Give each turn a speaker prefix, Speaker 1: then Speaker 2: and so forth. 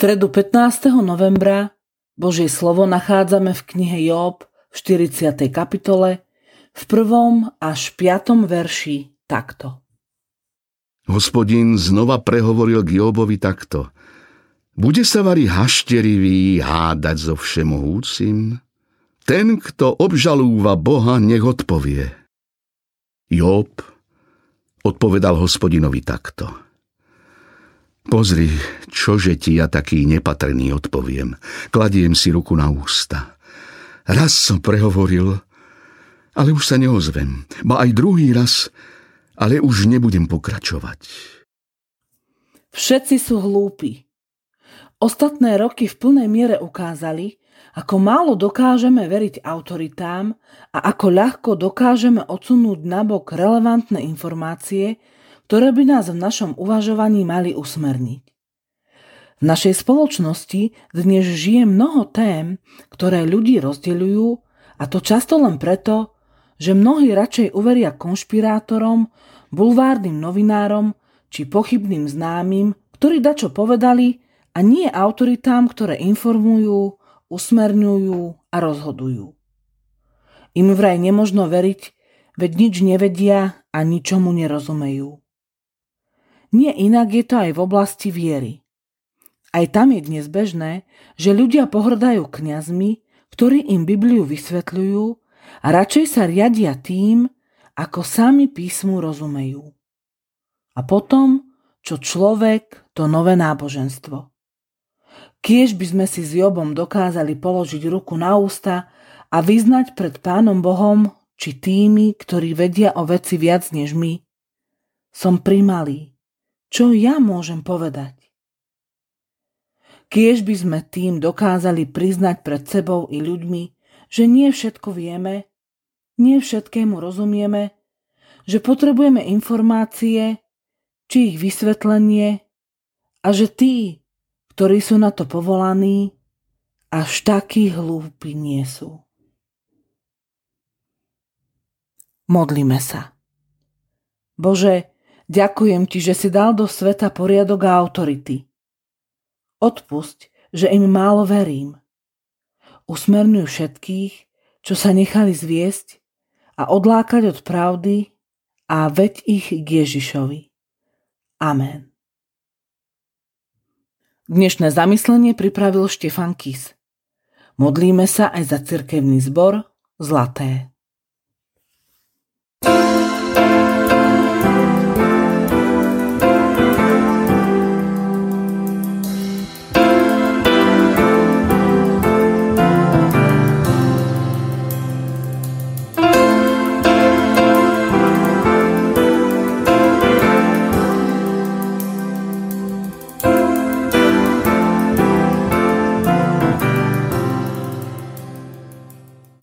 Speaker 1: stredu 15. novembra Božie slovo nachádzame v knihe Job v 40. kapitole v prvom až piatom verši takto.
Speaker 2: Hospodin znova prehovoril k Jobovi takto. Bude sa vari hašterivý hádať so všemohúcim? Ten, kto obžalúva Boha, nech odpovie. Job odpovedal hospodinovi takto. Pozri, čože ti ja taký nepatrný odpoviem. Kladiem si ruku na ústa. Raz som prehovoril, ale už sa neozvem. Ba aj druhý raz, ale už nebudem pokračovať.
Speaker 1: Všetci sú hlúpi. Ostatné roky v plnej miere ukázali, ako málo dokážeme veriť autoritám a ako ľahko dokážeme odsunúť nabok relevantné informácie, ktoré by nás v našom uvažovaní mali usmerniť. V našej spoločnosti dnes žije mnoho tém, ktoré ľudí rozdeľujú a to často len preto, že mnohí radšej uveria konšpirátorom, bulvárnym novinárom či pochybným známym, ktorí dačo povedali a nie autoritám, ktoré informujú, usmerňujú a rozhodujú. Im vraj nemožno veriť, veď nič nevedia a ničomu nerozumejú. Nie inak je to aj v oblasti viery. Aj tam je dnes bežné, že ľudia pohrdajú kňazmi, ktorí im Bibliu vysvetľujú a radšej sa riadia tým, ako sami písmu rozumejú. A potom, čo človek, to nové náboženstvo. Kiež by sme si s Jobom dokázali položiť ruku na ústa a vyznať pred Pánom Bohom, či tými, ktorí vedia o veci viac než my. Som primalý, čo ja môžem povedať? Kiež by sme tým dokázali priznať pred sebou i ľuďmi, že nie všetko vieme, nie všetkému rozumieme, že potrebujeme informácie, či ich vysvetlenie a že tí, ktorí sú na to povolaní, až takí hlúpi nie sú. Modlíme sa. Bože, Ďakujem ti, že si dal do sveta poriadok a autority. Odpusť, že im málo verím. Usmerňuj všetkých, čo sa nechali zviesť a odlákať od pravdy a veď ich k Ježišovi. Amen. Dnešné zamyslenie pripravil Štefan Kis. Modlíme sa aj za cirkevný zbor Zlaté.